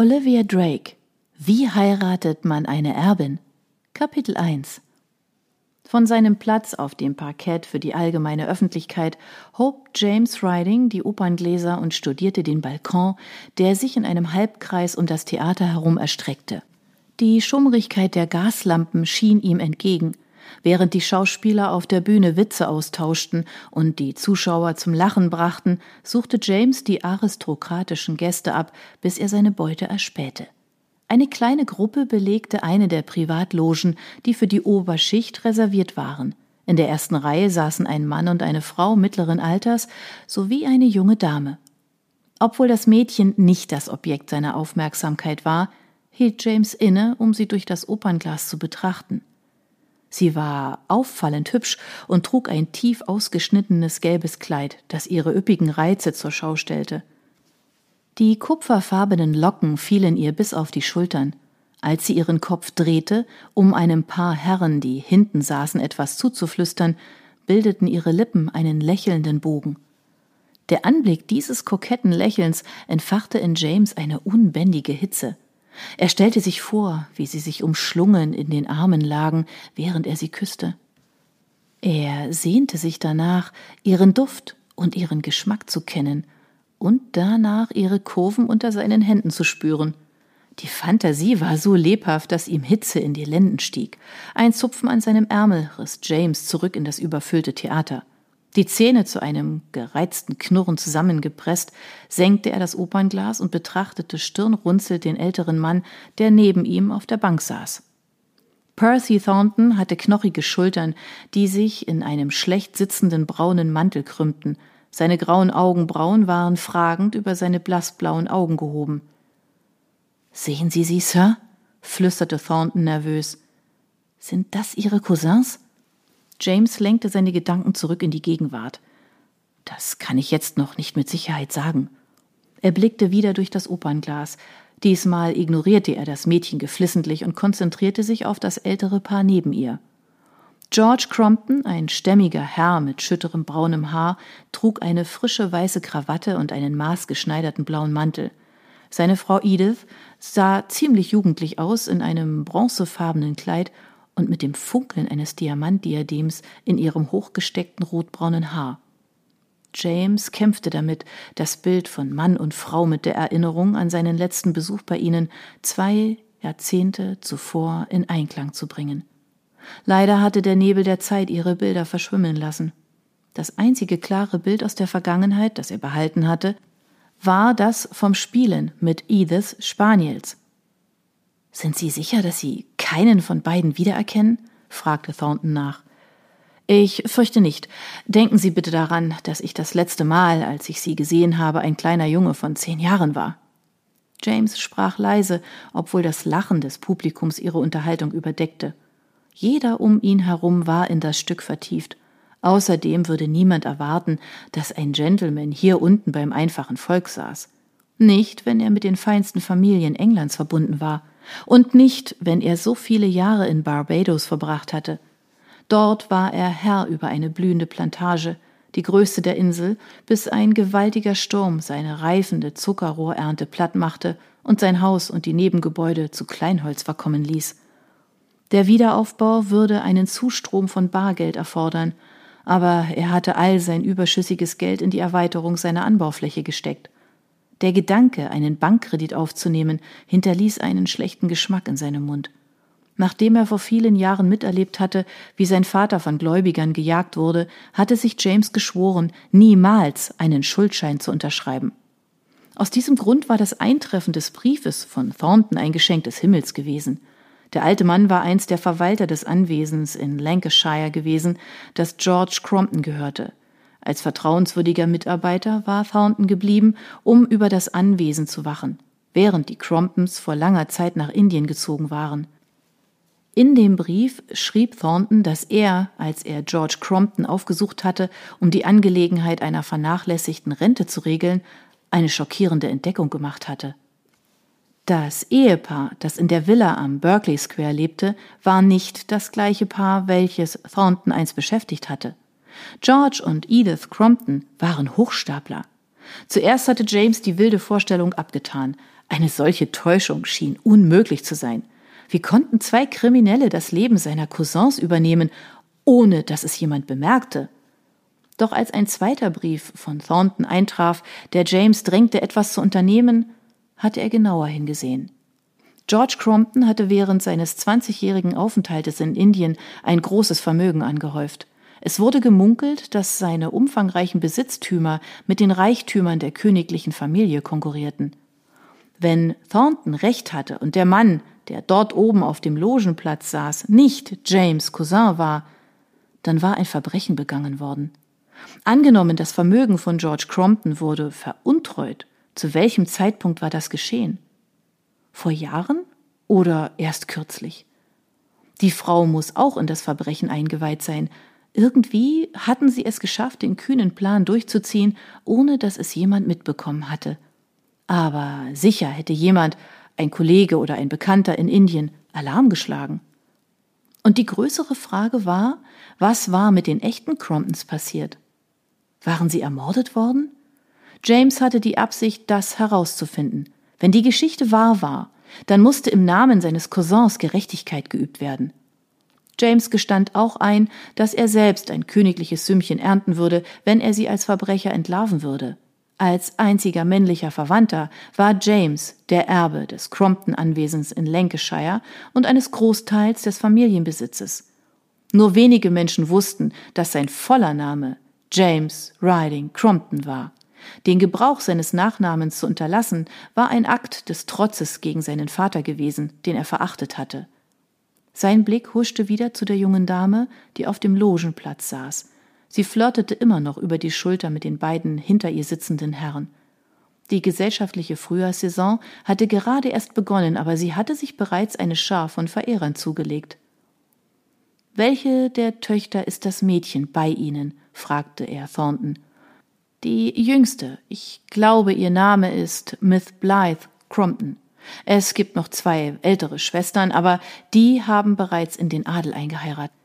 Olivia Drake Wie heiratet man eine Erbin? Kapitel 1 Von seinem Platz auf dem Parkett für die allgemeine Öffentlichkeit hob James Riding die Operngläser und studierte den Balkon, der sich in einem Halbkreis um das Theater herum erstreckte. Die Schummrigkeit der Gaslampen schien ihm entgegen – Während die Schauspieler auf der Bühne Witze austauschten und die Zuschauer zum Lachen brachten, suchte James die aristokratischen Gäste ab, bis er seine Beute erspähte. Eine kleine Gruppe belegte eine der Privatlogen, die für die Oberschicht reserviert waren. In der ersten Reihe saßen ein Mann und eine Frau mittleren Alters sowie eine junge Dame. Obwohl das Mädchen nicht das Objekt seiner Aufmerksamkeit war, hielt James inne, um sie durch das Opernglas zu betrachten. Sie war auffallend hübsch und trug ein tief ausgeschnittenes gelbes Kleid, das ihre üppigen Reize zur Schau stellte. Die kupferfarbenen Locken fielen ihr bis auf die Schultern. Als sie ihren Kopf drehte, um einem Paar Herren, die hinten saßen, etwas zuzuflüstern, bildeten ihre Lippen einen lächelnden Bogen. Der Anblick dieses koketten Lächelns entfachte in James eine unbändige Hitze. Er stellte sich vor, wie sie sich umschlungen in den Armen lagen, während er sie küsste. Er sehnte sich danach, ihren Duft und ihren Geschmack zu kennen und danach ihre Kurven unter seinen Händen zu spüren. Die Fantasie war so lebhaft, dass ihm Hitze in die Lenden stieg. Ein Zupfen an seinem Ärmel riss James zurück in das überfüllte Theater. Die Zähne zu einem gereizten Knurren zusammengepresst, senkte er das Opernglas und betrachtete stirnrunzelnd den älteren Mann, der neben ihm auf der Bank saß. Percy Thornton hatte knochige Schultern, die sich in einem schlecht sitzenden braunen Mantel krümmten. Seine grauen Augenbrauen waren fragend über seine blassblauen Augen gehoben. Sehen Sie sie, Sir? flüsterte Thornton nervös. Sind das Ihre Cousins? James lenkte seine Gedanken zurück in die Gegenwart. Das kann ich jetzt noch nicht mit Sicherheit sagen. Er blickte wieder durch das Opernglas. Diesmal ignorierte er das Mädchen geflissentlich und konzentrierte sich auf das ältere Paar neben ihr. George Crompton, ein stämmiger Herr mit schütterem braunem Haar, trug eine frische weiße Krawatte und einen maßgeschneiderten blauen Mantel. Seine Frau Edith sah ziemlich jugendlich aus in einem bronzefarbenen Kleid und mit dem Funkeln eines Diamantdiadems in ihrem hochgesteckten rotbraunen Haar. James kämpfte damit, das Bild von Mann und Frau mit der Erinnerung an seinen letzten Besuch bei ihnen zwei Jahrzehnte zuvor in Einklang zu bringen. Leider hatte der Nebel der Zeit ihre Bilder verschwimmen lassen. Das einzige klare Bild aus der Vergangenheit, das er behalten hatte, war das vom Spielen mit Edith Spaniels. Sind Sie sicher, dass Sie keinen von beiden wiedererkennen? fragte Thornton nach. Ich fürchte nicht. Denken Sie bitte daran, dass ich das letzte Mal, als ich Sie gesehen habe, ein kleiner Junge von zehn Jahren war. James sprach leise, obwohl das Lachen des Publikums ihre Unterhaltung überdeckte. Jeder um ihn herum war in das Stück vertieft. Außerdem würde niemand erwarten, dass ein Gentleman hier unten beim einfachen Volk saß. Nicht, wenn er mit den feinsten Familien Englands verbunden war und nicht, wenn er so viele Jahre in Barbados verbracht hatte. Dort war er Herr über eine blühende Plantage, die größte der Insel, bis ein gewaltiger Sturm seine reifende Zuckerrohrernte platt machte und sein Haus und die Nebengebäude zu Kleinholz verkommen ließ. Der Wiederaufbau würde einen Zustrom von Bargeld erfordern, aber er hatte all sein überschüssiges Geld in die Erweiterung seiner Anbaufläche gesteckt. Der Gedanke, einen Bankkredit aufzunehmen, hinterließ einen schlechten Geschmack in seinem Mund. Nachdem er vor vielen Jahren miterlebt hatte, wie sein Vater von Gläubigern gejagt wurde, hatte sich James geschworen, niemals einen Schuldschein zu unterschreiben. Aus diesem Grund war das Eintreffen des Briefes von Thornton ein Geschenk des Himmels gewesen. Der alte Mann war einst der Verwalter des Anwesens in Lancashire gewesen, das George Crompton gehörte. Als vertrauenswürdiger Mitarbeiter war Thornton geblieben, um über das Anwesen zu wachen, während die Cromptons vor langer Zeit nach Indien gezogen waren. In dem Brief schrieb Thornton, dass er, als er George Crompton aufgesucht hatte, um die Angelegenheit einer vernachlässigten Rente zu regeln, eine schockierende Entdeckung gemacht hatte. Das Ehepaar, das in der Villa am Berkeley Square lebte, war nicht das gleiche Paar, welches Thornton einst beschäftigt hatte. George und Edith Crompton waren Hochstapler. Zuerst hatte James die wilde Vorstellung abgetan, Eine solche Täuschung schien unmöglich zu sein. Wie konnten zwei Kriminelle das Leben seiner Cousins übernehmen, ohne dass es jemand bemerkte? Doch als ein zweiter Brief von Thornton eintraf, der James drängte, etwas zu unternehmen, hatte er genauer hingesehen. George Crompton hatte während seines 20-jährigen Aufenthaltes in Indien ein großes Vermögen angehäuft. Es wurde gemunkelt, dass seine umfangreichen Besitztümer mit den Reichtümern der königlichen Familie konkurrierten. Wenn Thornton recht hatte und der Mann, der dort oben auf dem Logenplatz saß, nicht James Cousin war, dann war ein Verbrechen begangen worden. Angenommen, das Vermögen von George Crompton wurde veruntreut, zu welchem Zeitpunkt war das geschehen? Vor Jahren oder erst kürzlich? Die Frau muss auch in das Verbrechen eingeweiht sein. Irgendwie hatten sie es geschafft, den kühnen Plan durchzuziehen, ohne dass es jemand mitbekommen hatte. Aber sicher hätte jemand, ein Kollege oder ein Bekannter in Indien, Alarm geschlagen. Und die größere Frage war, was war mit den echten Cromptons passiert? Waren sie ermordet worden? James hatte die Absicht, das herauszufinden. Wenn die Geschichte wahr war, dann musste im Namen seines Cousins Gerechtigkeit geübt werden. James gestand auch ein, dass er selbst ein königliches Sümmchen ernten würde, wenn er sie als Verbrecher entlarven würde. Als einziger männlicher Verwandter war James der Erbe des Crompton-Anwesens in Lancashire und eines Großteils des Familienbesitzes. Nur wenige Menschen wussten, dass sein voller Name James Riding Crompton war. Den Gebrauch seines Nachnamens zu unterlassen, war ein Akt des Trotzes gegen seinen Vater gewesen, den er verachtet hatte. Sein Blick huschte wieder zu der jungen Dame, die auf dem Logenplatz saß. Sie flirtete immer noch über die Schulter mit den beiden hinter ihr sitzenden Herren. Die gesellschaftliche Frühjahrssaison hatte gerade erst begonnen, aber sie hatte sich bereits eine Schar von Verehrern zugelegt. Welche der Töchter ist das Mädchen bei Ihnen? fragte er Thornton. Die jüngste. Ich glaube, ihr Name ist Miss Blythe Crompton. Es gibt noch zwei ältere Schwestern, aber die haben bereits in den Adel eingeheiratet.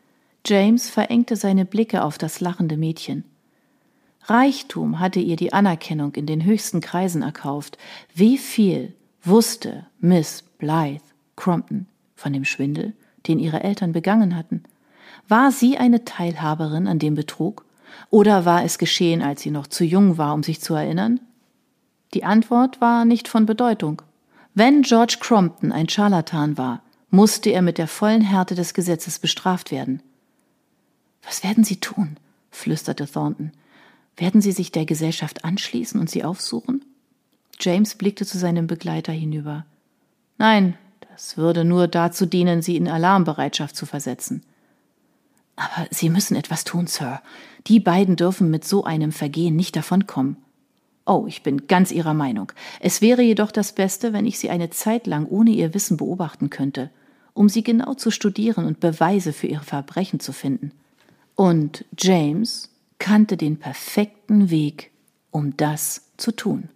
James verengte seine Blicke auf das lachende Mädchen. Reichtum hatte ihr die Anerkennung in den höchsten Kreisen erkauft. Wie viel wusste Miss Blythe Crompton von dem Schwindel, den ihre Eltern begangen hatten? War sie eine Teilhaberin an dem Betrug? Oder war es geschehen, als sie noch zu jung war, um sich zu erinnern? Die Antwort war nicht von Bedeutung. Wenn George Crompton ein Scharlatan war, musste er mit der vollen Härte des Gesetzes bestraft werden. Was werden Sie tun? flüsterte Thornton. Werden Sie sich der Gesellschaft anschließen und sie aufsuchen? James blickte zu seinem Begleiter hinüber. Nein, das würde nur dazu dienen, sie in Alarmbereitschaft zu versetzen. Aber Sie müssen etwas tun, Sir. Die beiden dürfen mit so einem Vergehen nicht davonkommen. Oh, ich bin ganz Ihrer Meinung. Es wäre jedoch das Beste, wenn ich Sie eine Zeit lang ohne Ihr Wissen beobachten könnte, um Sie genau zu studieren und Beweise für Ihre Verbrechen zu finden. Und James kannte den perfekten Weg, um das zu tun.